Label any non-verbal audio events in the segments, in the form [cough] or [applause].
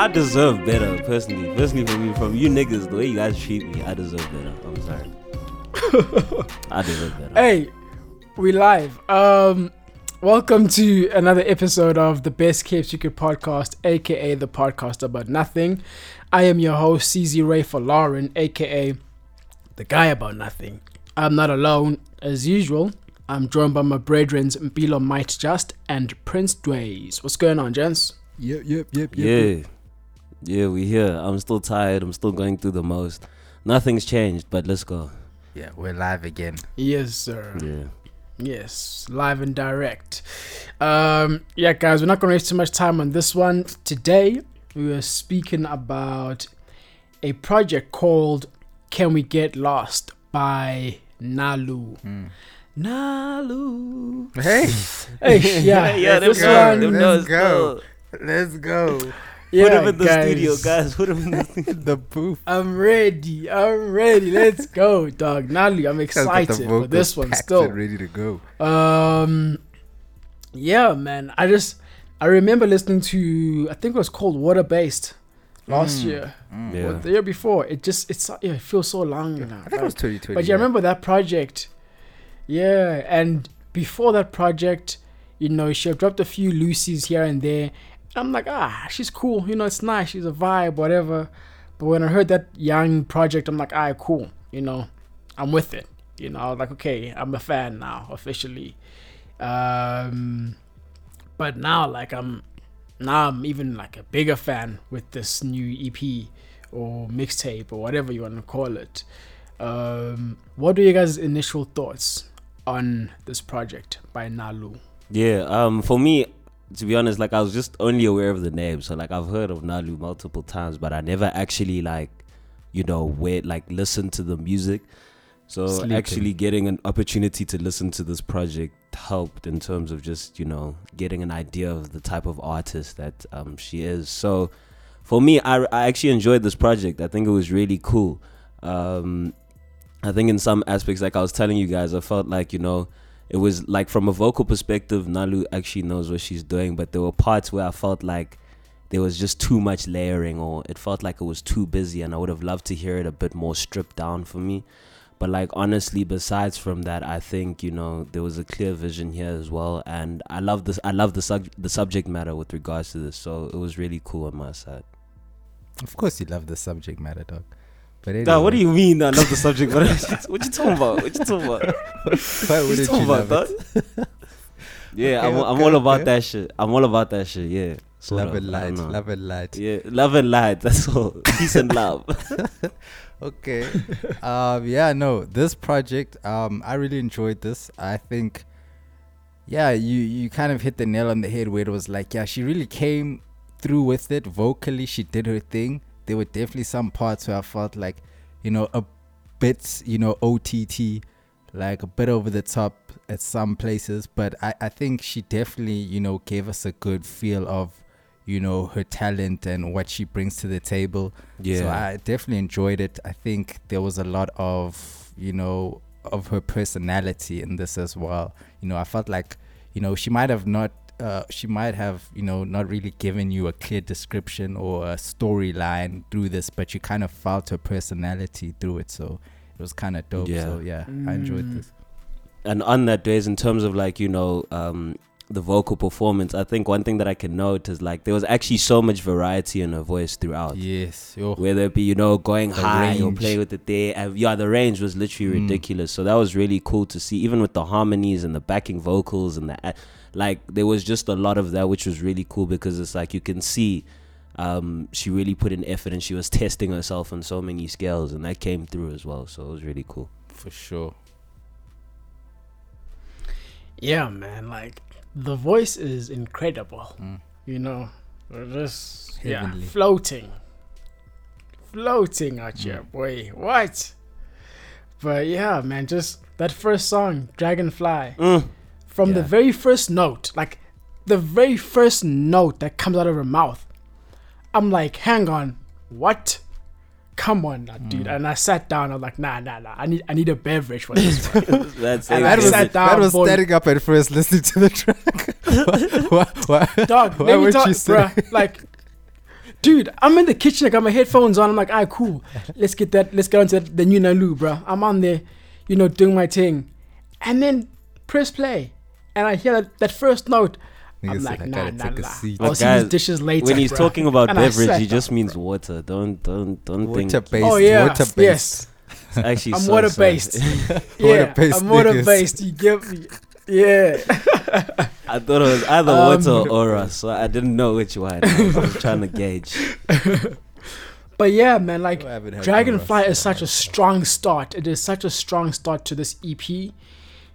I deserve better, personally. Personally, from you, from you niggas, the way you guys treat me, I deserve better. I'm sorry. [laughs] I deserve better. Hey, we live. Um, welcome to another episode of the Best Kept Secret Podcast, aka the podcast about nothing. I am your host, CZ Ray for Lauren, aka the guy about nothing. I'm not alone, as usual. I'm joined by my brethren Mpilo Might Just and Prince Dways. What's going on, gents? Yep, yep, yep, yep. Yeah. Yeah, we here. I'm still tired. I'm still going through the most. Nothing's changed, but let's go. Yeah, we're live again. Yes, sir. Yeah. Yes, live and direct. Um, yeah, guys, we're not going to waste too much time on this one. Today, we are speaking about a project called Can We Get Lost by Nalu. Nalu. Hey, Hey, [laughs] yeah, yeah, them this go, one. them Let's go. let's go. Yeah, Put him in the guys, studio, guys. Put him in the [laughs] studio. the booth. I'm ready. I'm ready. Let's go, dog. Nalu, I'm excited for this one packed still. and ready to go. Um, yeah, man. I just I remember listening to I think it was called Water Based last Mm, year mm. or the year before. It just it's yeah, it feels so long now. I thought it was 2020. But yeah, I remember that project. Yeah, and before that project, you know, she dropped a few loosies here and there. I'm like, ah, she's cool. You know, it's nice. She's a vibe, whatever. But when I heard that young project, I'm like, ah, cool. You know, I'm with it. You know, I was like, okay, I'm a fan now officially. Um, but now, like, I'm now I'm even like a bigger fan with this new EP or mixtape or whatever you want to call it. Um, what are you guys' initial thoughts on this project by Nalu? Yeah, um, for me, to be honest, like I was just only aware of the name, so like I've heard of Nalu multiple times, but I never actually like, you know, where like listened to the music. So Sleeping. actually getting an opportunity to listen to this project helped in terms of just you know getting an idea of the type of artist that um she is. So for me, I I actually enjoyed this project. I think it was really cool. Um, I think in some aspects, like I was telling you guys, I felt like you know it was like from a vocal perspective, Nalu actually knows what she's doing, but there were parts where I felt like there was just too much layering, or it felt like it was too busy, and I would have loved to hear it a bit more stripped down for me. But like honestly, besides from that, I think you know there was a clear vision here as well, and I love this. I love the sub- the subject matter with regards to this, so it was really cool on my side. Of course, you love the subject matter, dog. But anyway, Dog, what do you mean? I love the subject matter. what you talking about? What you talking about? [laughs] Why What you wouldn't you talking love about, [laughs] yeah, I'm, Okay, I'm okay, all about okay. that shit. I'm all about that shit. Yeah, sort Love of. and light, love and light. Yeah, love and light. [laughs] That's all. Peace and love. Okay. um, yeah, no, this project, um, I really enjoyed this. I think, yeah, you you kind of hit the nail on the head where it was like, yeah, she really came through with it vocally. She did her thing. There were definitely some parts where I felt like, you know, a bit, you know, OTT, like a bit over the top at some places. But I, I think she definitely, you know, gave us a good feel of, you know, her talent and what she brings to the table. Yeah. So I definitely enjoyed it. I think there was a lot of, you know, of her personality in this as well. You know, I felt like, you know, she might have not, uh, she might have, you know, not really given you a clear description or a storyline through this, but you kind of felt her personality through it. So it was kind of dope. Yeah. So yeah, I enjoyed Mm. this. and on that days in terms of like you know um the vocal performance i think one thing that i can note is like there was actually so much variety in her voice throughout Yes. Yo. whether it be you know going The high or range. playing with it there and yeah the range was literally Mm. ridiculous so that was really cool to see even with the harmonies and the backing vocals and the a- like there was just a lot of that which was really cool because it's like you can see um she really put in effort and she was testing herself on so many scales and that came through as well so it was really cool For sure. Yeah, man. Like the voice is incredible. Mm. You know, We're just yeah, Heavenly. floating, floating out here, boy. What? But yeah, man. Just that first song, Dragonfly, Mm. From the very first note, like the very first note that comes out of her mouth. I'm like, hang on, what? come on, now, dude. Mm. And I sat down. I'm like, nah, nah, nah. I need, I need a beverage for this. [laughs] That's And it. I that was, sat down that was for- standing up at first listening to the track. [laughs] why, why, why, [laughs] Dog, Why would talk, you say- bruh. Like, Dude, I'm in the kitchen. I got my headphones on. I'm like, alright, cool. Let's get that. Let's get onto the new Nalu, bro. I'm on there, you know, doing my thing, and then press play, and I hear that, that first note. Nigga I'm said, like, "I nah, gotta nah, a nah. seat." I'll But see these dishes later. when he's bruh. talking about And beverage, he just means water. Don't don't don't think. Water based. Oh yeah, Water based. yes. It's actually I'm so water based. [laughs] [laughs] yeah, Water-based I'm water niggas. based. You give me, yeah. [laughs] I thought it was either Um, water or aura, so I didn't know which one. I was, I was trying to gauge. But yeah, man, like I haven't had Dragonfly Aura, is so such a strong start. It is such a strong start to this EP.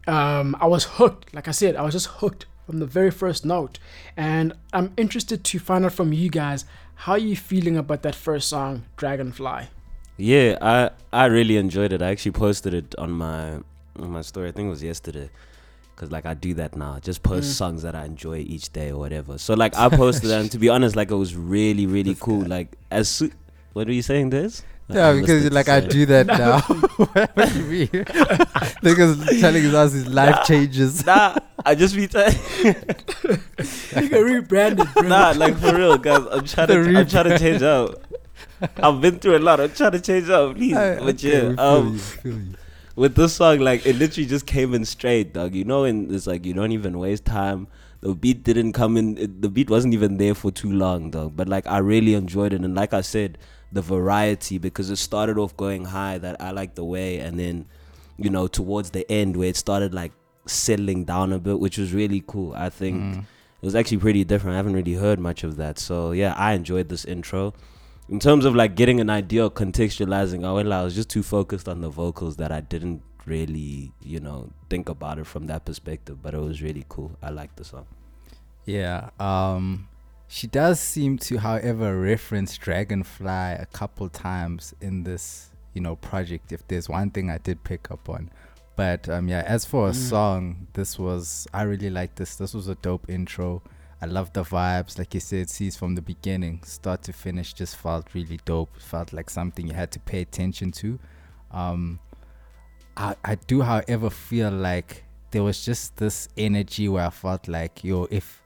Um, I was hooked. Like I said, I was just hooked from the very first note. And I'm interested to find out from you guys how are you feeling about that first song, Dragonfly. Yeah, I I really enjoyed it. I actually posted it on my on my story. I think it was yesterday. Cause like I do that now, just post Mm. songs that I enjoy each day or whatever. So like I posted that, and to be honest, like it was really really cool. Like as what are you saying, Des? Yeah, because like I do that now. [laughs] what do you mean? [laughs] Niggas telling us his life changes. Nah, I just be telling. [laughs] You can rebrand it, bro. nah, like for real, guys. I'm trying to I'm trying to change up. I've been through a lot. I'm trying to change up, please. Uh, but okay, yeah, um, you, we feel you. with this song, like it literally just came in straight, dog. You know, and it's like you don't even waste time. The beat didn't come in. It, the beat wasn't even there for too long, dog. But like I really enjoyed it, and like I said, the variety because it started off going high. That I like the way, and then you know towards the end where it started like settling down a bit, which was really cool. I think Mm. it was actually pretty different. I haven't really heard much of that. So yeah, I enjoyed this intro. In terms of like getting an idea of contextualizing, I went I was just too focused on the vocals that I didn't really, you know, think about it from that perspective. But it was really cool. I liked the song. Yeah. Um, she does seem to, however, reference Dragonfly a couple times in this, you know, project. If there's one thing I did pick up on, but um, yeah, as for a Mm. song, this was I really liked this. This was a dope intro. I love the vibes, like you said, sees from the beginning, start to finish, just felt really dope. Felt like something you had to pay attention to. Um, I, I do, however, feel like there was just this energy where I felt like, yo, if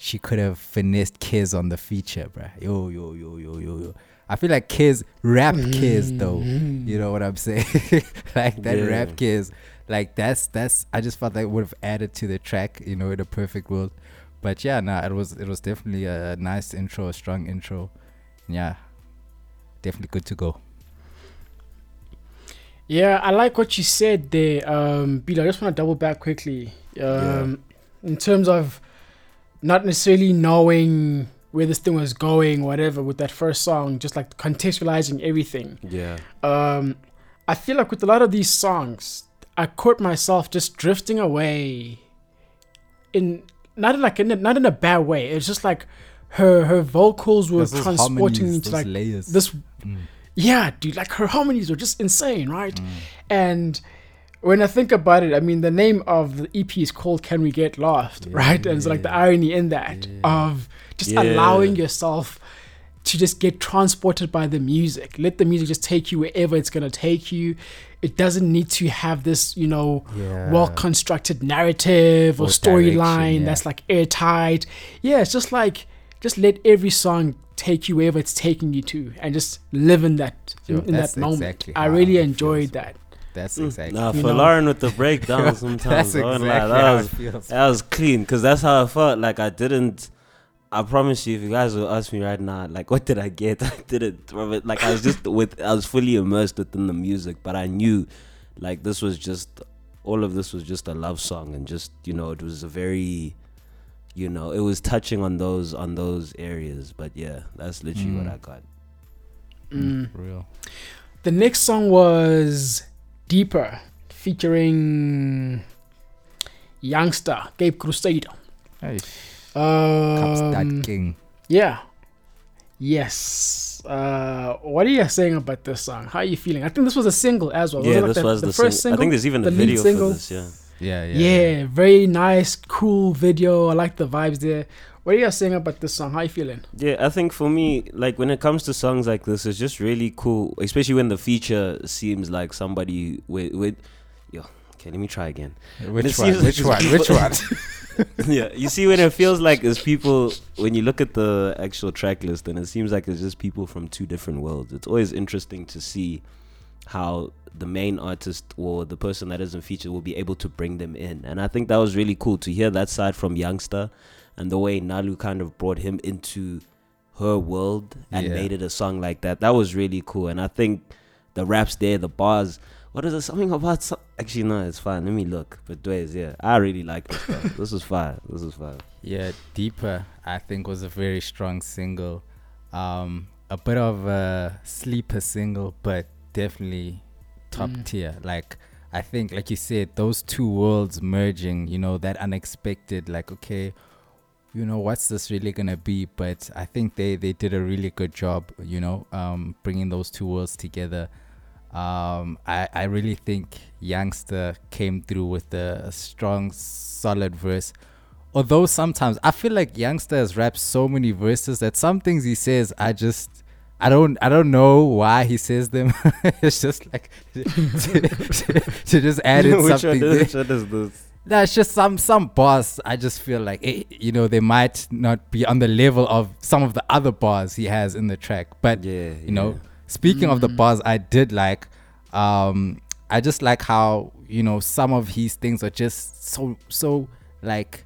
she could have finessed Kiz on the feature, bruh. Yo, yo, yo, yo, yo, yo. I feel like Kiz, rap Kiz, though. You know what I'm saying? [laughs] like that Yeah. rap Kiz. Like that's that's I just felt like would have added to the track, you know, in a perfect world. But yeah, no, it was it was definitely a nice intro, a strong intro. Yeah. Definitely good to go. Yeah, I like what you said there, um, Bill. I just want to double back quickly. Um, In terms of not necessarily knowing where this thing was going, whatever, with that first song, just like contextualizing everything. Yeah. Um, I feel like with a lot of these songs, I caught myself just drifting away in not in like in a, not in a bad way. It's just like her her vocals were transporting me to like layers. this Mm. yeah, dude, like her harmonies were just insane, right? Mm. And when I think about it, I mean, the name of the EP is called "Can We Get Lost," right? And it's like the irony in that Yeah. of just Yeah. allowing yourself to just get transported by the music. Let the music just take you wherever it's gonna take you. It doesn't need to have this, you know, Yeah. well constructed narrative or, Or storyline yeah. that's like airtight. Yeah, it's just like just let every song take you wherever it's taking you to, and just live in that Yo, in that moment. exactly I really enjoyed that. That's Mm. exactly. Nah, You for know. Lauren with the breakdown [laughs] sometimes. that's I exactly lie, that how was it feels. that was clean because that's how I felt. Like I didn't. I promise you, if you guys will ask me right now, like [laughs] what did I get? I didn't it. Like I was just with, I was fully immersed within the music, but I knew, like this was just, all of this was just a love song, and just you know, it was a very, you know, it was touching on those on those areas. But yeah, that's literally what Mm. I got. Mm. For real. The next song was Deeper, featuring Youngsta, Cape Crusader. Hey, Um, that king. yeah. Yes. Uh, what are you saying about this song? How are you feeling? I think this was a single as well. yeah, it like this the, was the, the, first sing- single. I think there's even the a video single? for this. Yeah. Yeah, yeah. yeah, very nice, cool video. I like the vibes there. What are you guys saying about this song? How you feeling? Yeah, I think for me, like when it comes to songs like this, it's just really cool, especially when the feature seems like somebody with, with yo. Okay, let me try again. Which one? seems like Which it's one? Which one? [laughs] yeah, you see when it feels like it's people when you look at the actual track list and it seems like it's just people from two different worlds. It's always interesting to see how the main artist or the person that isn't featured will be able to bring them in. And I think that was really cool to hear that side from Youngsta and the way Nalu kind of brought him into her world and Yeah. made it a song like that. That was really cool. And I think the raps there, the bars, what is it? Something about some, actually no, it's fine. Let me look. But Dwayne, yeah, I really like this. [laughs] Stuff. this is fine. This is fine. Yeah, Deeper, I think, was a very strong single. Um, a bit of a sleeper single, but definitely top Mm. tier. Like, I think, like you said, those two worlds merging, you know, that unexpected, like, okay, you know, what's this really gonna be? But I think they, they did a really good job, you know, um, bringing those two worlds together. Um, I, I really think Youngsta came through with a, strong, solid verse although sometimes I feel like Youngsta has rapped so many verses that some things he says I just I don't I don't know why he says them. [laughs] it's just like [laughs] to, to- to just add in [laughs] which, something. one, which one is this? That's just some some bars. I just feel like eh, you know they might not be on the level of some of the other bars he has in the track. But Yeah, you know, speaking of the Mm. bars, I did like. Um, I just like how you know some of his things are just so so like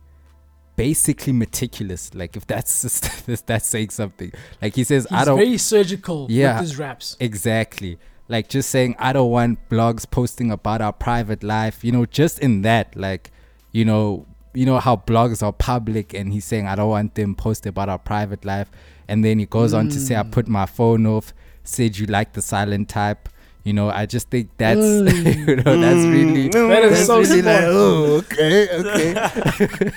basically meticulous. Like if that's [laughs] if that's saying something. Like he says, I don't very surgical Yeah. with his raps. Exactly. Like just saying, I don't want blogs posting about our private life. You know, just in that, like, you know, you know how blogs are public, and he's saying, I don't want them posting about our private life. And then he goes on to say, I Mm. put my phone off. Said you like the silent type. You know, I just think that's Mm. [laughs] you know that's really That is that's so really smart. like, oh okay okay.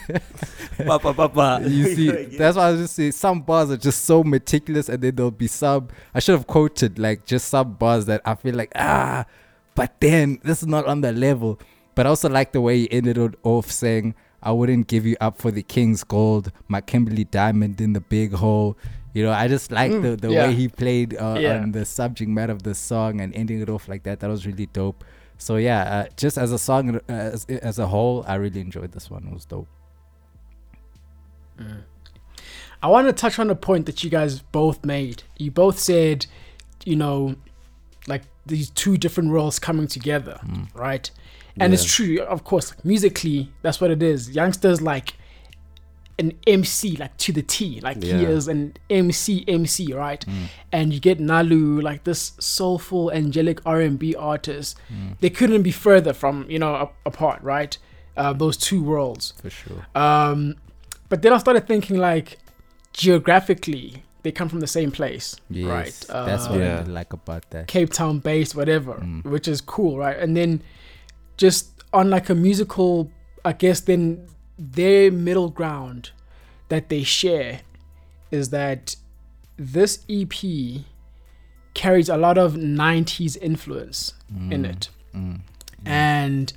[laughs] Papa, papa. [laughs] You see, that's why I was just saying some bars are just so meticulous, and then there'll be some. I should have quoted like just some bars that I feel like ah, but then this is not on the level. But I also like the way he ended it off saying, "I wouldn't give you up for the king's gold, my Kimberley diamond in the big hole." You know, I just like Mm, the the yeah. way he played uh, Yeah. on the subject matter of the song and ending it off like that. That was really dope. So yeah, uh, just as a song uh, as, as a whole, I really enjoyed this one. It was dope. I want to touch on a point that you guys both made. You both said, you know, like these two different worlds coming together, right? And it's true, of course. Like, musically, that's what it is. Youngsta's like an MC, like to the T. Like he is an MC, MC, right? And you get Nalu, like this soulful, angelic R and B artist. They couldn't be further from you know a- apart, right? Uh, those two worlds. For sure. Um, but then I started thinking like geographically they come from the same place, Yes, right? that's Uh, what Yeah. I like about that. Cape Town based, whatever, Mm. which is cool, right? And then just on like a musical, I guess then their middle ground that they share is that this EP carries a lot of 90s influence in it. Mm. And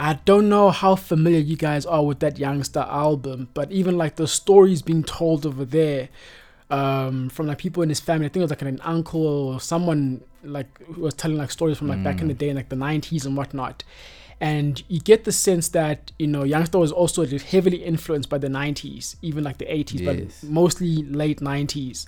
I don't know how familiar you guys are with that Youngsta album, but even like the stories being told over there um, from like people in his family, I think it was like an uncle or someone like who was telling like stories from like back in the day in like the 90s and whatnot. And you get the sense that, you know, Youngsta was also heavily influenced by the 90s, even like the 80s, Yes. but mostly late 90s.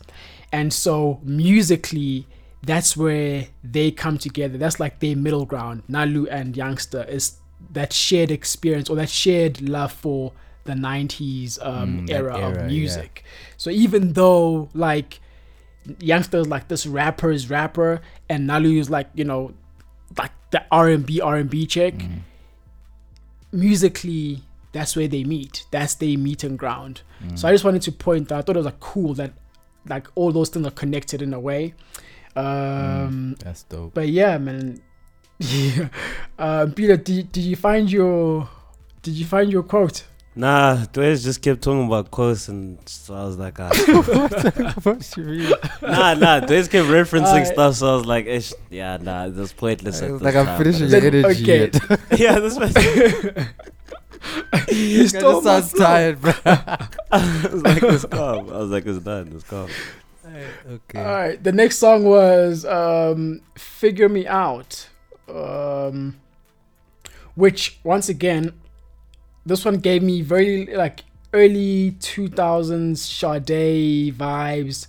And so musically, that's where they come together. That's like their middle ground. Nalu and Youngsta is that shared experience or that shared love for the 90s um, Mm, era, era, of yeah. music. So even though like Youngsta is like this rapper's rapper and Nalu is like, you know, like the R&B R&B chick, Mm. musically that's where they meet. That's their meeting ground. Mm. So I just wanted to point that I thought it was like cool that like all those things are connected in a way. Um, That's dope. but yeah, man. [laughs] Yeah. Uh, Peter, did, did you find your did you find your quote? Nah, Dwayne just kept talking about quotes, and so I was like, ah. [laughs] what you mean? nah, nah. Dwayne kept referencing Alright. stuff, so I was like, Ish, yeah, nah, that's pointless. at this like I'm time. finishing Then- your energy. okay. yet. [laughs] yeah, this was. [laughs] You It stole my sounds flow. tired, bro. I was like, it's calm. I was like, it's done. It's calm. okay. All right. The next song was um, "Figure Me Out," um, which once again, this one gave me very like early 2000s Sade vibes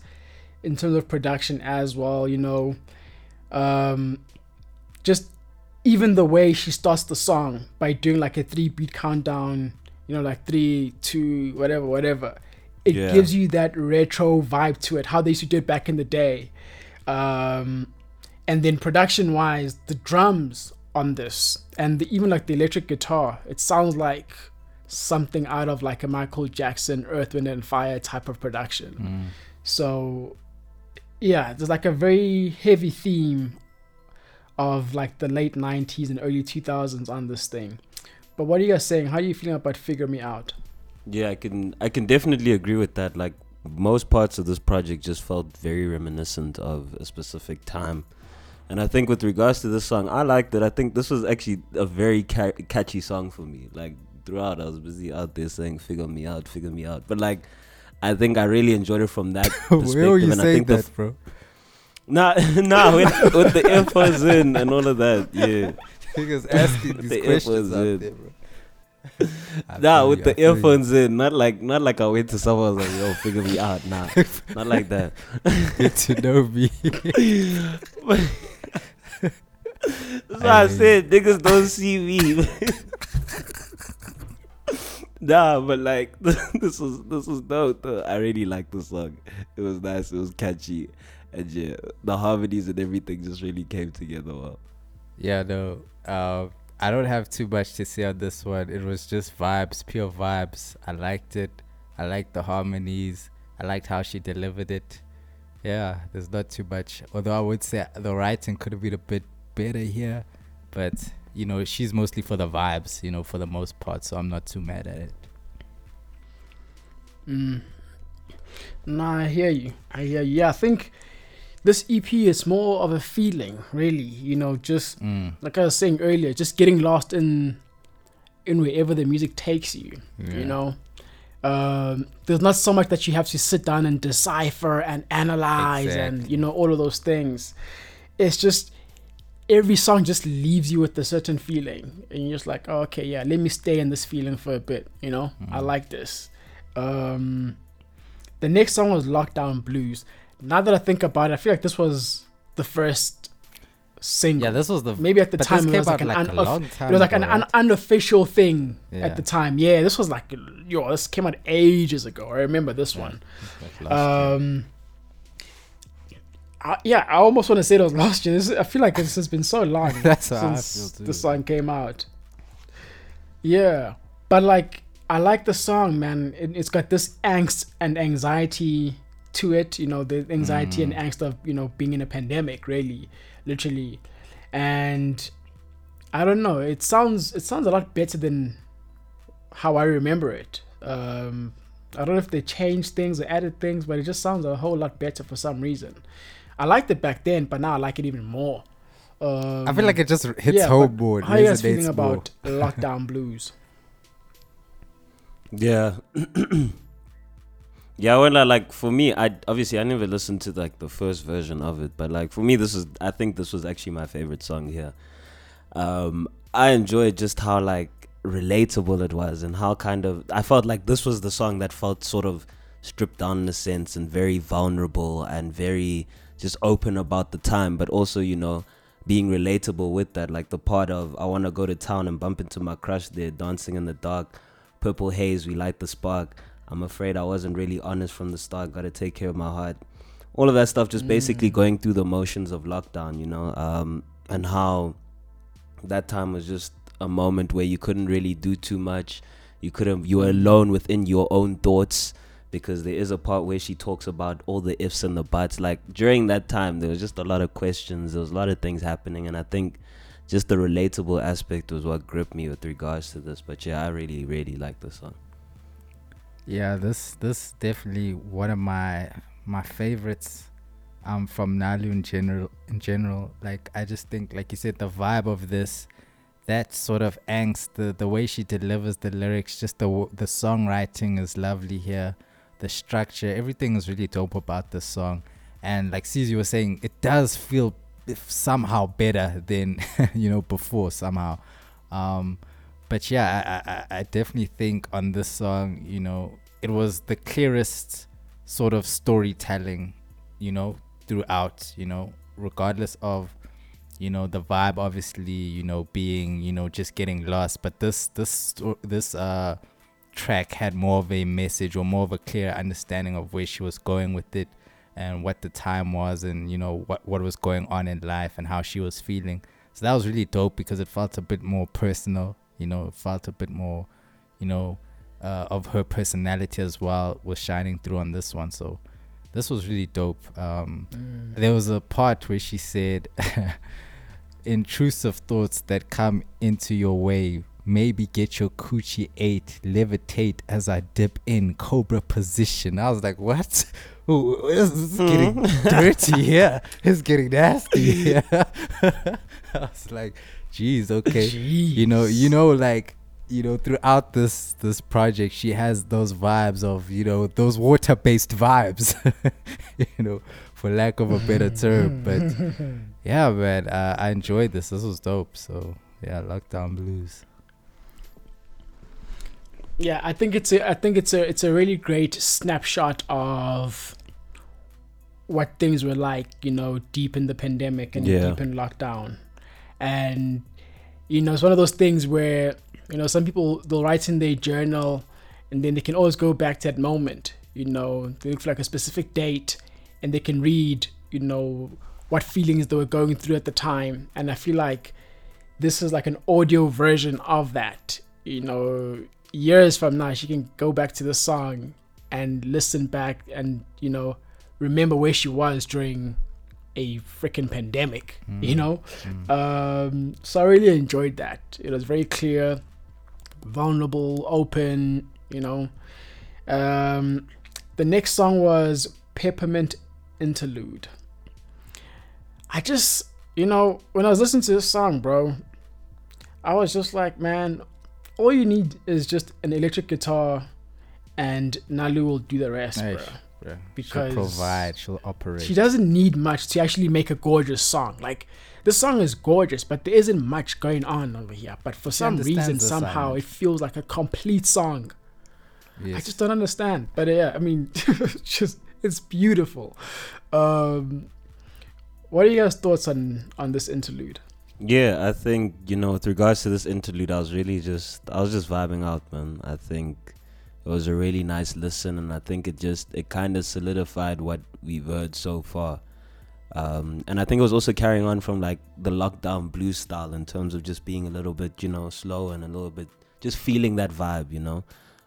in terms of production as well, you know. Um, just even the way she starts the song by doing like a three beat countdown, you know, like three, two, whatever, whatever. It Yeah. gives you that retro vibe to it, how they used to do it back in the day. Um, and then production wise, the drums on this and the, even like the electric guitar, it sounds like something out of like a Michael Jackson Earth, Wind and Fire type of production. Mm. So yeah, there's like a very heavy theme of like the late 90s and early 2000s on this thing. But what are you guys saying? How are you feeling about Figure Me Out? Yeah, I can I can definitely agree with that. Like most parts of this project just felt very reminiscent of a specific time. And I think with regards to this song, I liked it. I think this was actually a very ca- catchy song for me. Like throughout, I was busy out there saying "figure me out, figure me out." But like, I think I really enjoyed it from that perspective. [laughs] Where were you and I saying that, bro? Nah, [laughs] nah, with, with the earphones in and all of that, yeah. [laughs] Niggas asking these the questions out in. there, bro. Nah, with you, the feel you. earphones in, not like not like I went to someone like, "Yo, figure me out." Nah, not like that. Get to know me. That's why I said niggas don't see me. nah, but like [laughs] this was this was dope. Though. I really liked the song. It was nice. It was catchy, and yeah, the harmonies and everything just really came together well. Yeah, no. Uh, I don't have too much to say on this one. It was just vibes, pure vibes. I liked it. I liked the harmonies. I liked how she delivered it. Yeah, there's not too much. Although I would say the writing could have been a bit better here, but you know, she's mostly for the vibes, you know, for the most part. So I'm not too mad at it. Mm. Nah, I hear you. I hear you. Yeah, I think this EP is more of a feeling, really. You know, just Mm. like I was saying earlier, just getting lost in in wherever the music takes you. Yeah. You know, um, there's not so much that you have to sit down and decipher and analyze and you know all of those things. It's just every song just leaves you with a certain feeling, and you're just like, oh, okay, yeah, let me stay in this feeling for a bit. You know, I Mhm. like this. Um, the next song was Lockdown Blues. Now that I think about it, I feel like this was the first single. Yeah, this was the. Maybe at the time it was like an like unof- it was like an un- unofficial thing Yeah. at the time. Yeah, this was like yo, this came out ages ago. I remember this Yeah, one. Like. Um, I, yeah, I almost want to say it was last year. This, I feel like this has been so long [laughs] since the song came out. Yeah, but like I like the song, man. It, it's got this angst and anxiety to it. You know, the anxiety and Mm. angst of you know being in a pandemic, really, literally, and I don't know. It sounds it sounds a lot better than how I remember it. Um, I don't know if they changed things or added things, but it just sounds a whole lot better for some reason. I liked it back then, but now I like it even more. Um, I feel like it just hits yeah, home but more. it How are you guys feeling more. about [laughs] lockdown blues? Yeah. [clears throat] yeah, well, uh, like for me, I obviously I never listened to like the first version of it, but like for me, this is I think this was actually my favorite song here. Um, I enjoyed just how like relatable it was and how kind of I felt like this was the song that felt sort of stripped down in a sense and very vulnerable and very just open about the time, but also you know being relatable with that, like the part of I want to go to town and bump into my crush there, dancing in the dark purple haze we light the spark. I'm afraid i wasn't really honest from the start gotta take care of my heart. All of that stuff just basically Mm. going through the motions of lockdown you know um and how that time was just a moment where you couldn't really do too much. You couldn't you were alone within your own thoughts because there is a part where she talks about all the ifs and the buts like during that time there was just a lot of questions there was a lot of things happening and i think just the relatable aspect was what gripped me with regards to this. But yeah, I really, really like this song. Yeah, this this definitely one of my my favorites um from Nalu in general in general. Like I just think like you said the vibe of this that sort of angst the the way she delivers the lyrics just the the songwriting is lovely here. The structure, everything is really dope about this song. And like Caesar was saying, it does feel somehow better than [laughs] you know before somehow. Um but yeah, I, I I definitely think on this song, you know, it was the clearest sort of storytelling, you know, throughout, you know, regardless of you know the vibe obviously you know being you know just getting lost but this this this uh track had more of a message or more of a clear understanding of where she was going with it and what the time was and you know what what was going on in life and how she was feeling. So that was really dope because it felt a bit more personal you know it felt a bit more you know uh, of her personality as well was shining through on this one. So this was really dope. Um, Mm. there was a part where she said [laughs] intrusive thoughts that come into your way maybe get your coochie eight, levitate as i dip in cobra position. I was like what? [laughs] Ooh, this is getting dirty [laughs] here. It's getting nasty [laughs] here. I was like geez okay. You know you know like you know throughout this this project she has those vibes of you know those water based vibes. You know for lack of a better term. But yeah man uh, i enjoyed this. This was dope. So yeah lockdown blues Yeah, I think it's a I think it's a it's a really great snapshot of what things were like, you know, deep in the pandemic and Yeah. deep in lockdown. And you know, it's one of those things where, you know, some people they'll write in their journal and then they can always go back to that moment. You know, they look for like a specific date and they can read, you know, what feelings they were going through at the time. And I feel like this is like an audio version of that. You know, years from now, she can go back to the song and listen back and, you know, remember where she was during a freaking pandemic, you know? Um, so I really enjoyed that. It was very clear, vulnerable, open, you know. Um, the next song was Peppermint Interlude. I just, you know, when I was listening to this song, bro, I was just like, man, all you need is just an electric guitar and Nalu will do the rest, Hey, bro. yeah. Because she'll provide she'll operate She doesn't need much to actually make a gorgeous song. Like the song is gorgeous, but there isn't much going on over here. But for some reason, somehow it feels like a complete song. I just don't understand. But yeah, I mean, [laughs] just it's beautiful. Um, what are you guys' thoughts on on this interlude? Yeah, I think you know, with regards to this interlude, I was really just, I was just vibing out, man. I think it was a really nice listen, and I think it just, it kind of solidified what we've heard so far. Um, and I think it was also carrying on from like the lockdown blues style in terms of just being a little bit, you know, slow and a little bit, just feeling that vibe, you know.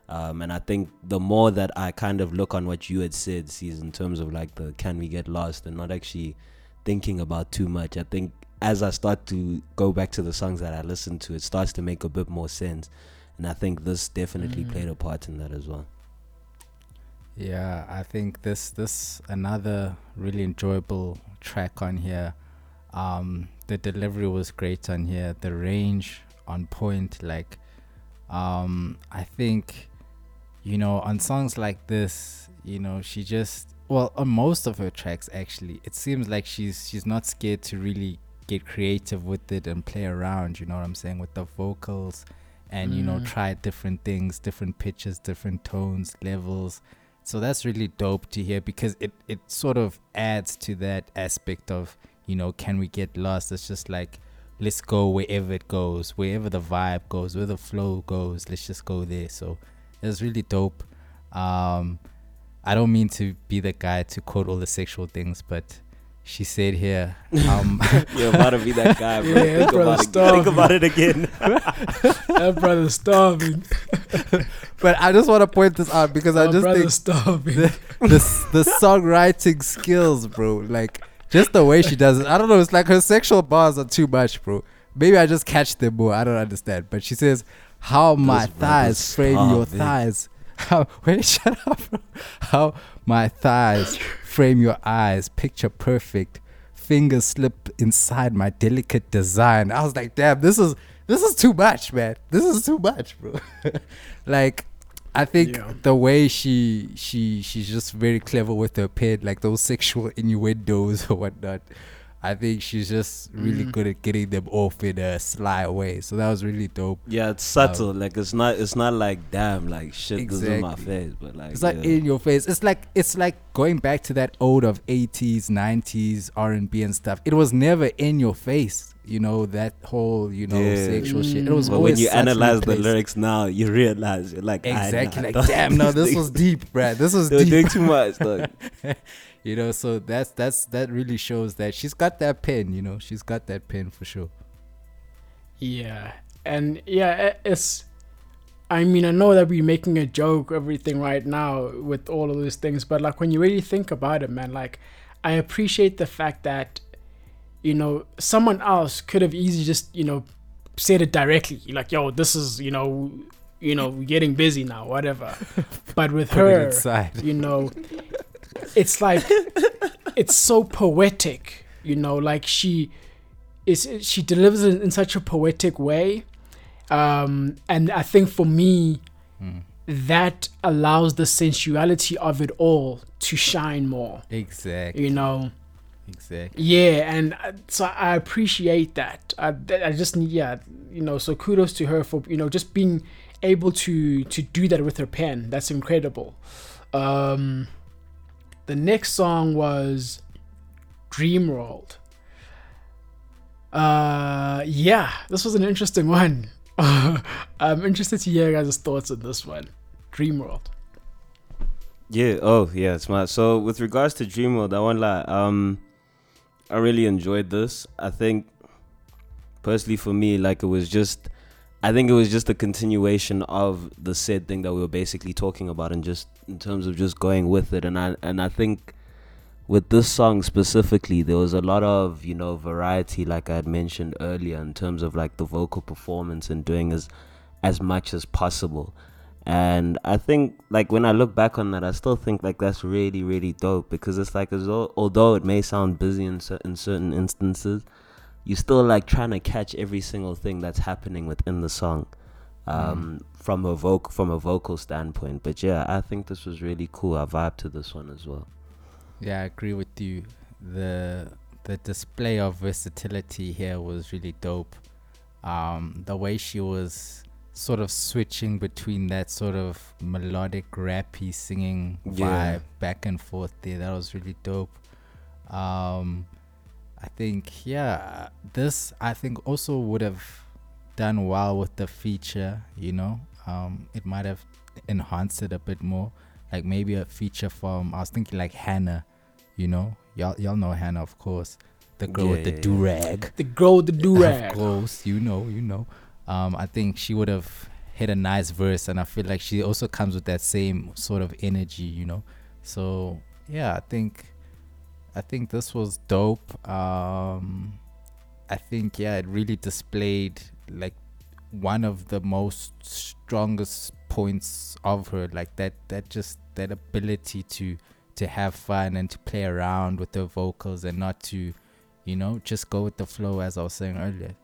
Um, and I think the more that I kind of look on what you had said, sees in terms of like the can we get lost and not actually thinking about too much. I think as I start to go back to the songs that I listen to, it starts to make a bit more sense. And I think this definitely Mm. played a part in that as well. Yeah, I think this this another really enjoyable track on here. Um, the delivery was great on here. The range on point. Like, um, I think, you know, on songs like this, you know, she just well on most of her tracks actually, it seems like she's she's not scared to really get creative with it and play around. You know what I'm saying with the vocals, and you know Mm. try different things, different pitches, different tones, levels. So that's really dope to hear because it, it sort of adds to that aspect of, you know, can we get lost? It's just like, let's go wherever it goes, wherever the vibe goes, where the flow goes, let's just go there. So it's really dope. Um, I don't mean to be the guy to quote all the sexual things, but she said here, [laughs] um, You're about to be that guy, bro. [laughs] Yeah, think, bro, about it, think about it again. [laughs] that brother's starving. but I just want to point this out because I just think starving. the, the the songwriting skills, bro. Like just the way she does it. I don't know. It's like her sexual bars are too much, bro. Maybe I just catch them more. I don't understand. But she says, "How my thighs frame your thighs." How wait, shut up, bro. How my thighs frame your eyes. Picture perfect. Fingers slip inside my delicate design. I was like, damn, this is this is too much, man. This is too much, bro. [laughs] like I think Yeah. the way she she she's just very clever with her pen, like those sexual innuendos [laughs] or whatnot. I think she's just really Mm. good at getting them off in a sly way. So that was really dope. Yeah, it's subtle. like it's not. It's not like damn. Like shit goes in my face. But like It's like in your face. It's like it's like going back to that old of 80s, 90s R&B and stuff. It was never in your face. You know that whole you know Yeah. sexual shit. It was But always when you subtly analyze the lyrics now, you realize you're like "Ah, Exactly. nah, like, damn, no, this [laughs] was deep, bruh. This was deep. doing too much. Dog. [laughs] you know, so that's that's that really shows that she's got that pen. You know, she's got that pen for sure. Yeah, and yeah, it's. I mean, I know that we're making a joke, everything right now with all of these things, but like when you really think about it, man, like I appreciate the fact that, you know, someone else could have easily just, you know, said it directly, like, "Yo, this is, you know, you know, we're getting busy now, whatever." [laughs] But with her, inside. you know it's like it's so poetic you know like she is she delivers it in such a poetic way um and i think for me Mm. that allows the sensuality of it all to shine more Exactly. you know Exactly. yeah and uh, so i appreciate that i, I just need yeah you know so kudos to her for you know just being able to to do that with her pen that's incredible um the next song was dream world uh yeah this was an interesting one [laughs] i'm interested to hear your guys' thoughts on this one dream world Yeah. Oh, yeah. It's my. So with regards to Dreamworld, I won't lie. Um, I really enjoyed this. I think, personally, for me, like it was just. I think it was just a continuation of the said thing that we were basically talking about, and just in terms of just going with it. And I and I think with this song specifically, there was a lot of you know variety, like I had mentioned earlier, in terms of like the vocal performance and doing as as much as possible. And I think, like, when I look back on that, I still think, like, that's really, really dope because it's like, as though, although it may sound busy in, cer- in certain instances, you're still, like, trying to catch every single thing that's happening within the song um, from, a voc- from a vocal standpoint. But yeah, I think this was really cool. I vibe to this one as well. Yeah, I agree with you. The the display of versatility here was really dope. Um, the way she was sort of switching between that sort of melodic rappy singing Yeah. vibe back and forth there, that was really dope. Um, I think yeah, this I think also would have done well with the feature. You know, um, it might have enhanced it a bit more. Like maybe a feature from I was thinking like Hannah, you know, y'all y'all know Hannah of course, the girl with the Yeah. do rag. the girl with the Of do-rag Of course, you know, you know. Um, I think she would have hit a nice verse, and I feel like she also comes with that same sort of energy, you know. So yeah, I think, I think this was dope. Um, I think yeah, it really displayed like one of the most strongest points of her, like that that just that ability to to have fun and to play around with her vocals and not to you know just go with the flow as i was saying earlier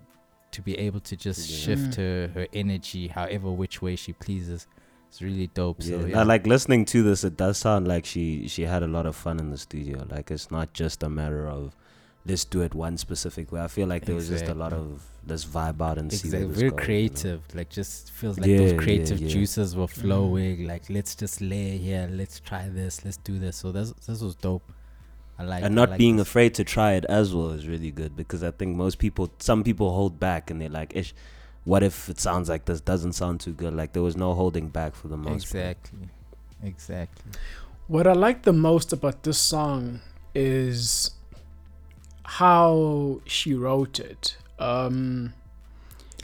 to be able to just Yeah. shift mm. her her energy however which way she pleases it's really dope so Yeah, yeah I like listening to this. It does sound like she she had a lot of fun in the studio. Like it's not just a matter of let's do it one specific way. I feel like there was just a lot of let's vibe out and see. exactly where this very goes, you know? creative like just feels like Yeah, those creative yeah. juices were mm. flowing like let's just lay here let's try this let's do this so this this was dope i like and not like being this. afraid to try it as well is really good because I think most people, some people hold back and they're like, "Ish, what if it sounds like this doesn't sound too good?" Like there was no holding back for the most part. exactly exactly What I like the most about this song is how she wrote it. Um,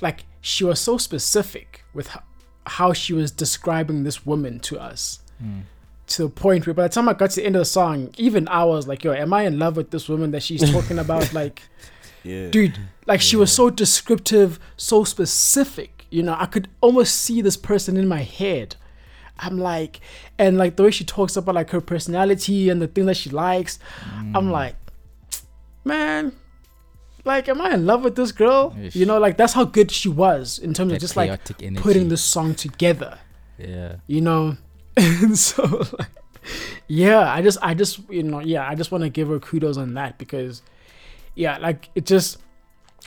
like she was so specific with how, how she was describing this woman to us. Hmm. To the point where by the time I got to the end of the song, even I was like, "Yo, am I in love with this woman that she's talking about?" [laughs] like, Yeah, dude, like she was so descriptive, so specific. You know, I could almost see this person in my head. I'm like, and like the way she talks about like her personality and the thing that she likes, Hmm. I'm like, man, like, am I in love with this girl? Ish. You know, like that's how good she was in terms that of just like energy. putting the song together. yeah You know, [laughs] and so like, [laughs] yeah, I just, I just, you know, yeah, I just want to give her kudos on that because yeah, like it just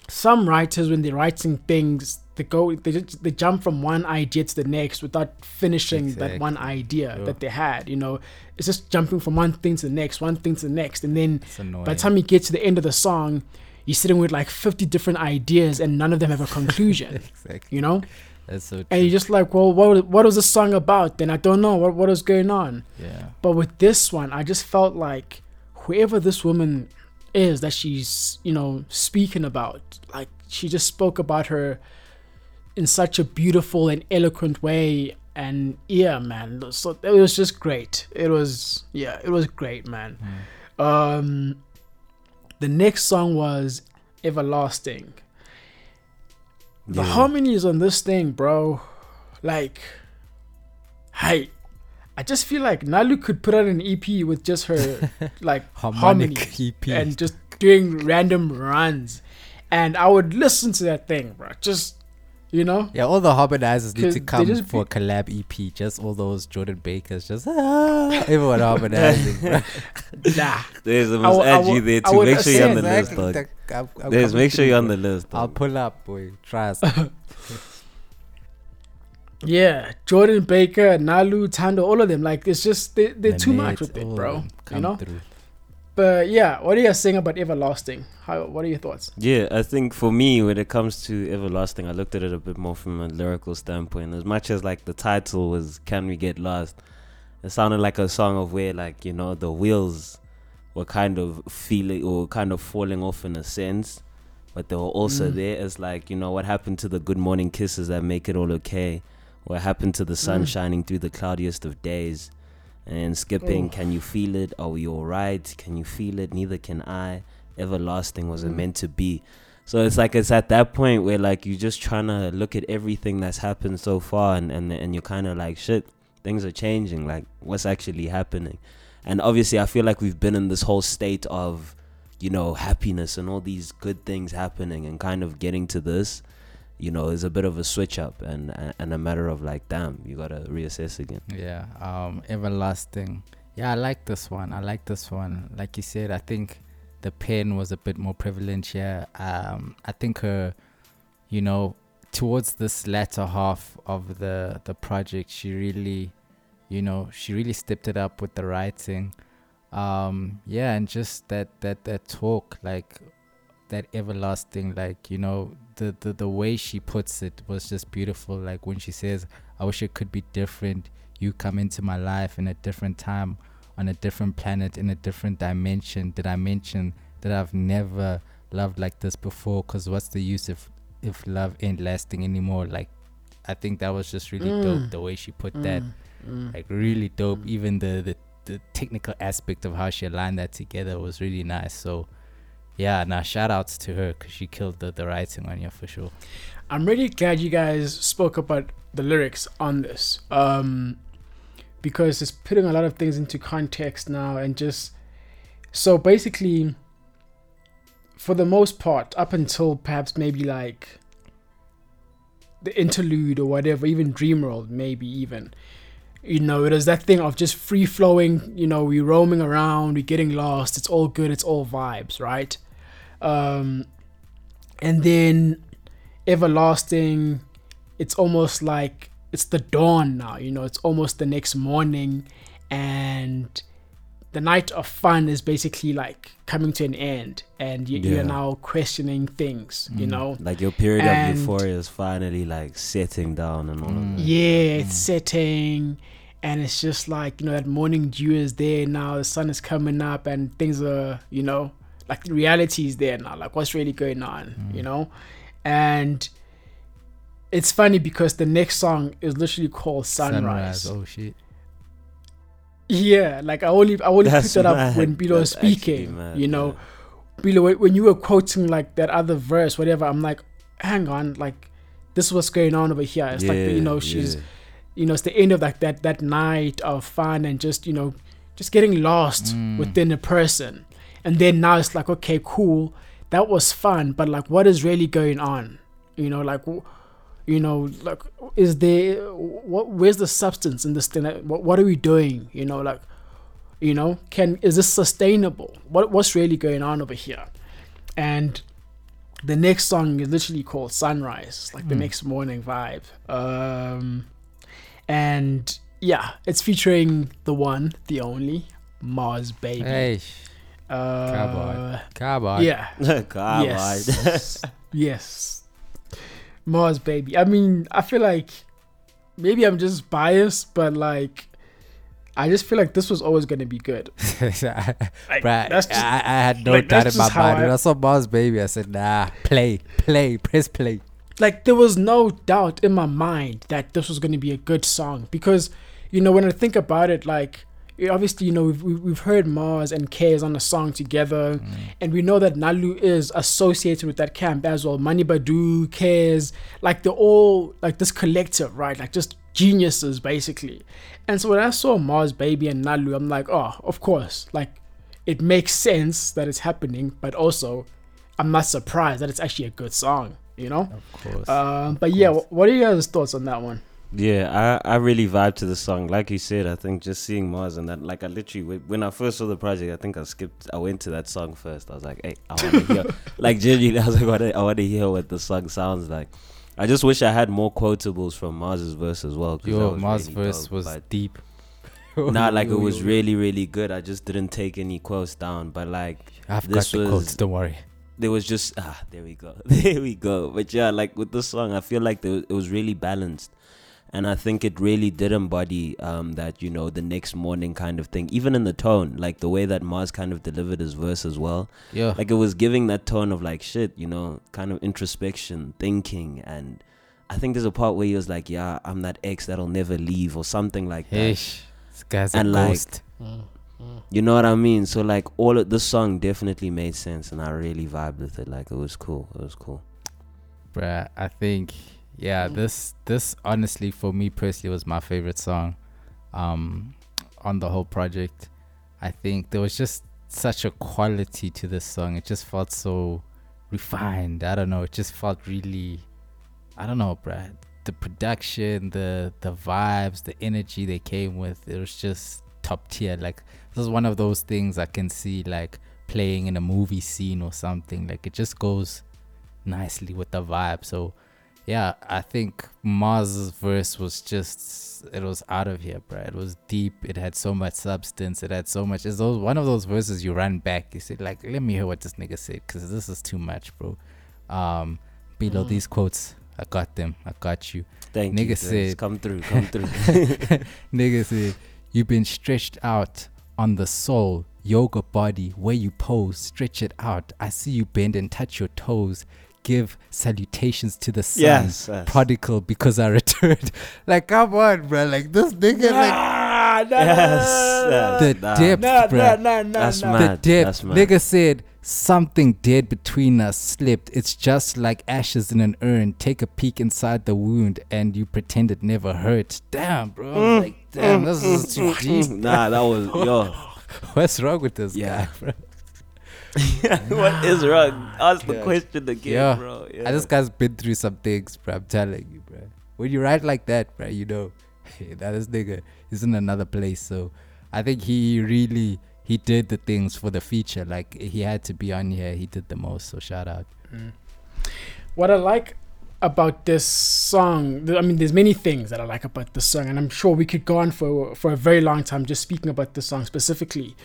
some writers when they're writing things they go they just, they jump from one idea to the next without finishing that one idea Sure. that they had. You know, it's just jumping from one thing to the next, one thing to the next, and then by the time you get to the end of the song, you're sitting with like 50 different ideas and none of them have a conclusion. [laughs] exactly. you know, That's so true. and you're just like, well, what what was the song about? Then I don't know what what was going on. yeah. But with this one, I just felt like whoever this woman is that she's, you know, speaking about, like she just spoke about her in such a beautiful and eloquent way. And yeah, man, so it was just great. It was, yeah, it was great, man. Um, the next song was Everlasting. The Yeah. harmonies on this thing, bro, like, hey, I just feel like Nalu could put out an EP with just her [laughs] like Harmonic EP. and just doing random runs, and I would listen to that thing, bro. Just you know, Yeah, all the harmonizers need to come just for a collab EP. Just all those Jordan Bakers, just ah, everyone harmonizing. [laughs] nah. There's the most would- I add there too. to make sure you're on the list, dog. I'm- I'm There's coming make sure you're on through, the bro. list. I'll pull up, boy. Trust. [laughs] Yeah, Jordan Baker, Nalu, Tando, all of them. Like it's just they, they're too much with it, bro. You know. through. But yeah, what are you saying about Everlasting? How? What are your thoughts? Yeah, I think for me, when it comes to Everlasting, I looked at it a bit more from a lyrical standpoint. As much as like the title was "Can We Get Lost," it sounded like a song of where like you know the wheels were kind of feeling or kind of falling off in a sense, but they were also Mm. there. It's like you know what happened to the good morning kisses that make it all okay. What happened to the sun Mm. shining through the cloudiest of days? And skipping, Oh. can you feel it? Are we alright? Can you feel it? Neither can I. Everlasting was it Mm. meant to be? So it's like it's at that point where like you're just trying to look at everything that's happened so far and and, and you're kind of like shit things are changing like what's actually happening and obviously I feel like we've been in this whole state of you know happiness and all these good things happening and kind of getting to this you know is a bit of a switch up and and a matter of like damn you got to reassess again Yeah, um, everlasting. Yeah, I like this one. I like this one. Like you said, I think the pen was a bit more prevalent here. Um, I think her, you know, towards this latter half of the the project, she really, you know, she really stepped it up with the writing. Um, yeah, and just that that that talk, like that everlasting, like you know, the the the way she puts it was just beautiful. Like when she says, "I wish it could be different." You come into my life in a different time, on a different planet, in a different dimension. Did I mention that I've never loved like this before? Cause what's the use if if love ain't lasting anymore? Like, I think that was just really Mm. dope the way she put that Mm, mm. like really dope Mm. even the, the the technical aspect of how she aligned that together was really nice so yeah now shout outs to her because she killed the, the writing on you for sure I'm really glad you guys spoke about the lyrics on this. Um, because it's putting a lot of things into context now and just so basically for the most part, up until perhaps maybe like the interlude or whatever, even Dreamworld, maybe even. You know, it is that thing of just free flowing, you know, we're roaming around, we're getting lost, it's all good, it's all vibes, right? Um and then everlasting it's almost like it's the dawn now you know it's almost the next morning and the night of fun is basically like coming to an end and you, Yeah. you're now questioning things you Mm. know like your period And- of euphoria is finally like setting down and all Mm. of that yeah it's setting and it's just like you know that morning dew is there now the sun is coming up and things are you know like the reality is there now. Like what's really going on you know? And it's funny because the next song is literally called sunrise, oh shit. Yeah like i only i only That's picked that up when bilo was speaking mad, you know? yeah. bilo when- you were quoting like that other verse whatever i'm like hang on like this is what's going on over here. It's like you know she's yeah. you know it's the end of like that that night of fun and just you know just getting lost Mm. within a person and then now it's like okay cool. That was fun but like what is really going on? You know like you know like is there what where's the substance in this thing what, what are we doing? You know like you know can is this sustainable? What what's really going on over here? And the next song is literally called Sunrise, like the Mm. next morning vibe. Um, and yeah, it's featuring the one, the only Mars Baby. Hey, uh, Cowboy. [laughs] cowboy. yeah, God, yes, [laughs] yes, Mars Baby. I mean, I feel like maybe I'm just biased, but like. I just feel like this was always going to be good. [laughs] Like, Bruh, that's just- I, I had no like, doubt that's in my just how mind. When I- I saw Mars Baby, I said, nah, play, play, press play. like there was no doubt in my mind that this was going to be a good song because you know when i think about it like yeah, obviously you know we've, we've heard mars and Kez on a song together. And we know that nalu is associated with that camp as well. Mani badu Kez, like they're all like this collective right? Like just geniuses basically. And so when i saw mars baby and nalu i'm like oh of course. Like it makes sense that it's happening but also i'm not surprised that it's actually a good song you know? Of course. um, but yeah, course. wh- what are your guys' thoughts on that one? Yeah, I, I really vibe to the song. Like you said, I think just seeing Mars and that, like I literally, when I first saw the project, I think I skipped, I went to that song first. I was like, hey, I want to hear, [laughs] like genuinely, I was like, I want to hear what the song sounds like. I just wish I had more quotables from Mars's verse as well. Yo, Mars really verse dope, was deep. [laughs] Not like it was really, really good. I just didn't take any quotes down. But like, I've got the was- quotes, don't worry. there was just ah there we go [laughs] there we go but yeah like with this song i feel like there, it was really balanced and i think it really did embody um that you know the next morning kind of thing even in the tone like the way that mars kind of delivered his verse as well. Yeah. like it was giving that tone of like shit you know kind of introspection thinking. And i think there's a part where he was like yeah i'm that ex that'll never leave or something like that. Ish. This guy's a And like- ghost. you know what i mean? So like all of this song definitely made sense and i really vibed with it. Like it was cool. It was cool. Bruh, I think yeah, Mm. this this honestly for me personally was my favorite song um on the whole project. I think there was just such a quality to this song. It just felt so refined. I don't know, it just felt really I don't know, bruh. The production, the the vibes, the energy they came with, it was just top tier. Like this is one of those things I can see like playing in a movie scene or something. Like it just goes nicely with the vibe. So yeah, I think Mars's verse was just it was out of here, bro. It was deep. It had so much substance. It had so much. It's those one of those verses you run back. You say like, let me hear what this nigga said, because this is too much, bro. Um, below Mm. these quotes, I got them. I got you. Thank Nigga you. Said- come through, come through. [laughs] Nigga said, You've been stretched out on the soul, yoga body, where you pose, stretch it out. I see you bend and touch your toes. Give salutations to the sun. yes, yes. Prodigal because I returned. [laughs] like, come on, bro. Like, this nigga, like, Nah, nah, Yes, nah, yes. the nah. depth, nah, bro. nah, nah, nah, That's nah. mad. the depth. that's mad. Nigga said, Something dead between us slipped. It's just like ashes in an urn. Take a peek inside the wound and you pretend it never hurt. Damn, bro. Mm. like, damn, this is too deep. nah, that was yo. [laughs] What's wrong with this Yeah. guy, bro? [laughs] what is wrong? Ask the question again, Yeah. bro. Yeah. And this guy's been through some things, bro. I'm telling you, bro. When you write like that, bro, you know [laughs] that this nigga is in another place. So I think he really he did the things for the feature. Like he had to be on here. He did the most. So shout out. Mm. What I like about this song, I mean, there's many things that I like about this song, and I'm sure we could go on for for a very long time just speaking about this song specifically.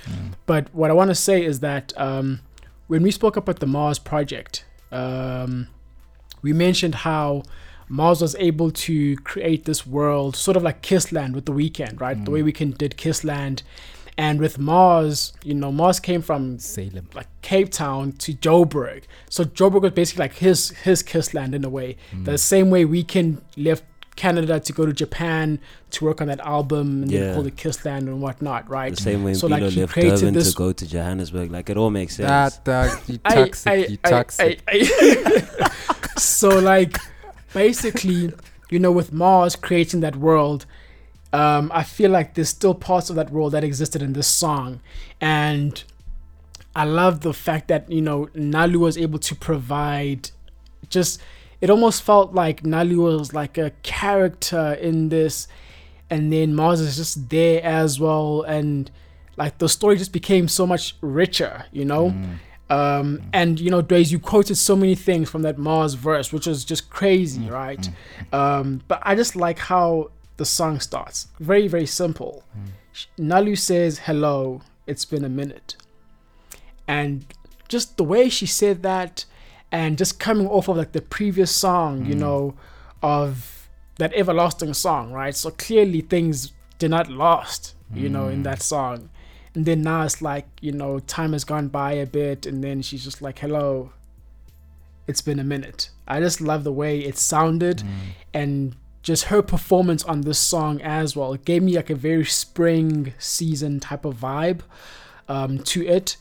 But what I want to say is that um, when we spoke about the Mars project, um, we mentioned how Mars was able to create this world, sort of like Kissland with the Weeknd, right? The way Weeknd did Kissland, and with Mars, you know, Mars came from Salem. like Cape Town to Joburg. So Joburg was basically like his his Kissland in a way. Mm. The same way Weeknd left Canada to go to Japan to work on that album and Yeah. they called it Kissland and whatnot, right? the same way So, Bilo like, he left created Durban this- to go to Johannesburg. Like it all makes sense. That dog, [laughs] you Ay, toxic. ay, you ay, toxic. ay, [laughs] ay. so like basically, you know, with Mars creating that world, um, I feel like there's still parts of that role that existed in this song. And I love the fact that, you know, Nalu was able to provide just it almost felt like Nalu was like a character in this and then Mars is just there as well and like the story just became so much richer, you know? Mm. Um, and you know, Dways, you quoted so many things from that Mars verse, which was just crazy, Mm, right? Um, but I just like how the song starts. Very, very simple. Mm. Nalu says, "Hello, it's been a minute," and just the way she said that, and just coming off of like the previous song, you hmm. know, of that everlasting song, right? So clearly things did not last, you know, in hmm. that song. And then now it's like, you know, time has gone by a bit, and then she's just like, hello, it's been a minute. I just love the way it sounded hmm. and just her performance on this song as well. It gave me like a very spring season type of vibe um, to it.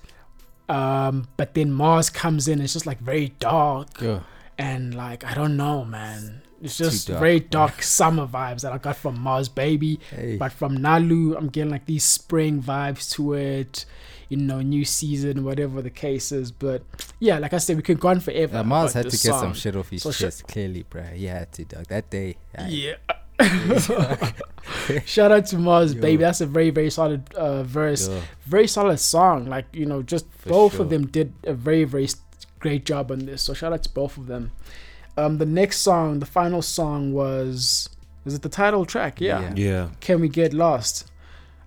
Um, but then Mars comes in, it's just like very dark Yeah. and like I don't know, man. It's just dark, very [laughs] dark summer vibes that I got from Mars Baby, Hey. but from Nalu, I'm getting like these spring vibes to it. You know, new season, whatever the case is. But yeah, like I said, we could go on forever. Yeah, Mars had to this get some shit off his So sh- chest, clearly, bruh. He had to, dog. That day. I- Yeah. [laughs] Shout out to Mars, Yo. baby. That's a very, very solid uh, verse. Yo. Very solid song. Like, you know, just For both sure. of them did a very, very great job on this. So shout out to both of them. Um, the next song, the final song was, is it the title track? Yeah. Yeah. Yeah. Can We Get Lost?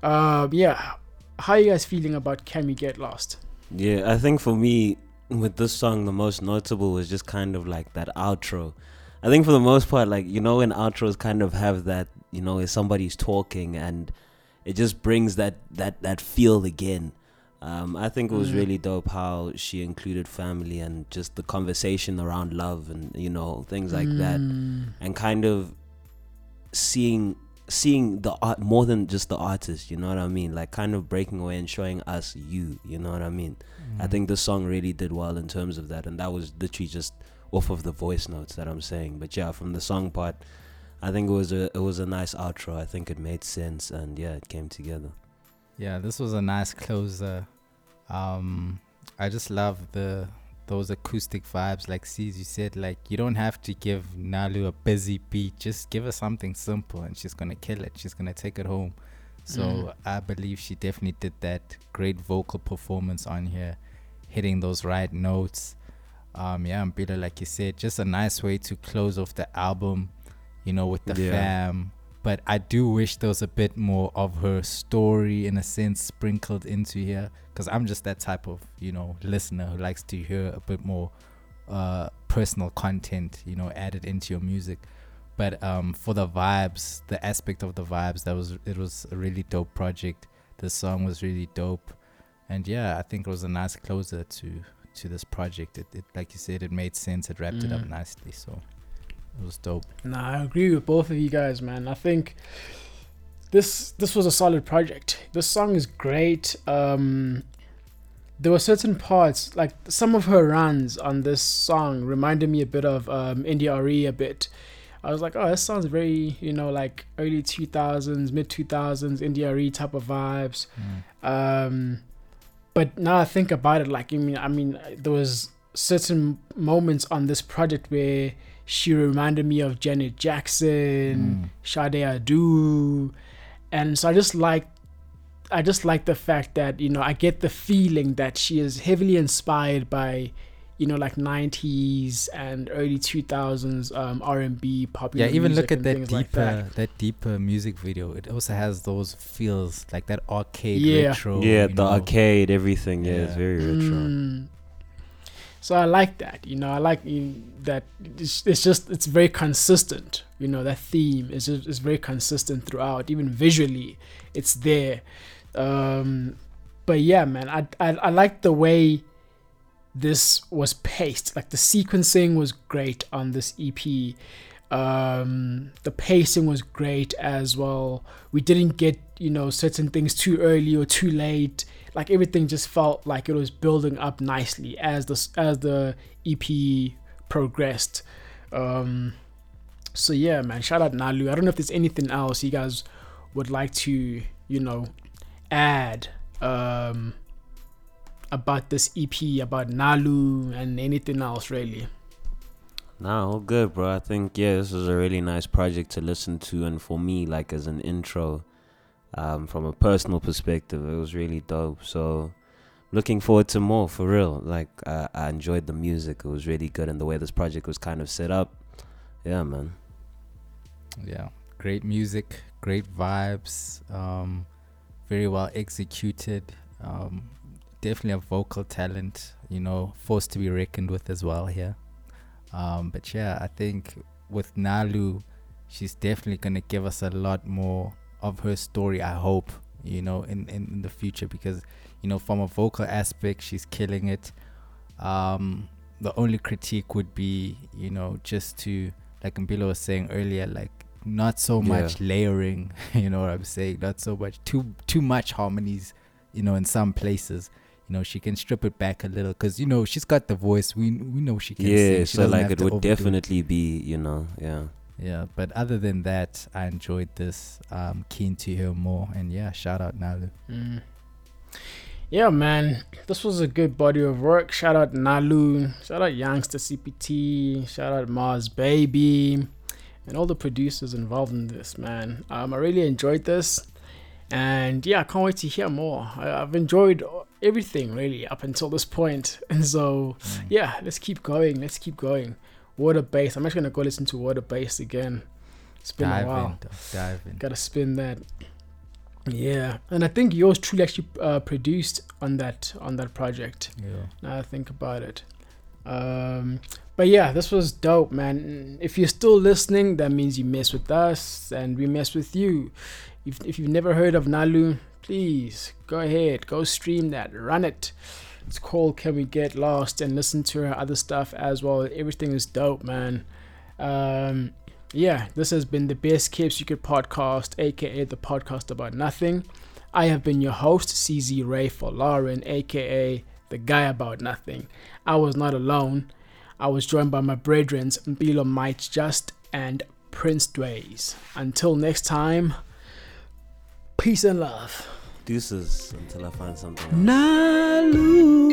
Um, yeah. How are you guys feeling about Can We Get Lost? Yeah, I think for me, with this song, the most notable was just kind of like that outro. I think for the most part, like, you know, when outros kind of have that, you know, if somebody's talking and it just brings that, that, that feel again. Um, I think it was Mm. really dope how she included family and just the conversation around love and, you know, things like that. Mm, and kind of seeing seeing the art more than just the artist you know what i mean? Like kind of breaking away and showing us you you know what i mean? Mm. i think the song really did well in terms of that and that was literally just off of the voice notes that i'm saying. But yeah from the song part i think it was a it was a nice outro. I think it made sense and yeah it came together. Yeah, this was a nice closer. Um, I just love the those acoustic vibes. Like C's, you said, like you don't have to give Nalu a busy beat. Just give her something simple, and she's gonna kill it. She's gonna take it home. So Mm. I believe she definitely did that great vocal performance on here, hitting those right notes. Um, yeah, and Bila, like you said, just a nice way to close off the album. You know, with the Yeah. fam but I do wish there was a bit more of her story in a sense sprinkled into here because I'm just that type of you know listener who likes to hear a bit more uh, personal content you know added into your music. But um, for the vibes the aspect of the vibes that was it was a really dope project. The song was really dope. And yeah I think it was a nice closer to to this project. It, it like you said it made sense. It wrapped it up Mm. nicely so it was dope Nah, I agree with both of you guys, man. I think this this was a solid project. This song is great. Um, there were certain parts, like some of her runs on this song, reminded me a bit of um, India.Arie a bit. I was like, oh, this sounds very, you know, like early two thousands, mid two thousands India.Arie type of vibes. Um, but now I think about it, like I mean, I mean, there was certain moments on this project where she reminded me of Janet Jackson, Sade Adu, and so I just like, I just like the fact that you know I get the feeling that she is heavily inspired by, you know, like '90s and early 2000s um, R&B popular. yeah even music look at that things deeper like that. that. deeper music video it also has those feels like that arcade Yeah. retro yeah you the know. arcade everything yeah, it's very retro Mm. So I like that, you know. I like that it's, it's just it's very consistent. You know that theme is just, is very consistent throughout. Even visually, it's there. Um, but yeah, man, I, I I like the way this was paced. Like the sequencing was great on this EP. Um, the pacing was great as well. We didn't get you know certain things too early or too late. Like everything just felt like it was building up nicely as the as the EP progressed. Um, so yeah, man, shout out Nalu. I don't know if there's anything else you guys would like to you know add um, about this EP, about Nalu, and anything else really. Nah, all good, bro. I think yeah, this is a really nice project to listen to, and for me, like as an intro, um, from a personal perspective, it was really dope. So, looking forward to more for real. Like uh, I enjoyed the music; it was really good, and the way this project was kind of set up. Yeah, man. Yeah, great music, great vibes, um, very well executed. Um, definitely a vocal talent, you know, force to be reckoned with as well here. Um, but yeah, I think with Nalu, she's definitely gonna give us a lot more of her story. I hope, you know, in in, in the future because you know, from a vocal aspect, she's killing it. Um, the only critique would be, you know, just to like Mpilo was saying earlier, like not so Yeah. much layering. [laughs] You know what I'm saying? Not so much too too much harmonies. You know, in some places, you know, she can strip it back a little because you know she's got the voice. We we know she can sing. Yeah, She so like it would overdo it. definitely be, you know, yeah. Yeah, but other than that, I enjoyed this. I'm keen to hear more, and yeah, shout out Nalu. Mm. Yeah, man, this was a good body of work. Shout out Nalu, shout out Youngsta CPT, shout out Mars Baby, and all the producers involved in this, man. Um, I really enjoyed this, and yeah, I can't wait to hear more. I, I've enjoyed everything really up until this point, [laughs] and so yeah, let's keep going. Let's keep going. Water based. I'm actually gonna go listen to Water based again. It's been dive a while. in, dog, dive in. Gotta spin that. Yeah, and I think yours truly actually uh, produced on that on that project. Yeah. Now I think about it. Um, but yeah, this was dope, man. If you're still listening, that means you mess with us and we mess with you. If if you've never heard of Nalu, please go ahead, go stream that, run it. It's called Can We Get Lost and listen to her other stuff as well. Everything is dope, man. Um, yeah, this has been the Best Kept Secret podcast, aka the podcast about nothing. I have been your host, CZ Ray for Lauren, aka the guy about nothing. I was not alone. I was joined by my brethren, Mpilo Might Just and Prince Dways. Until next time, peace and love deuces until I find something. Else. Nalu.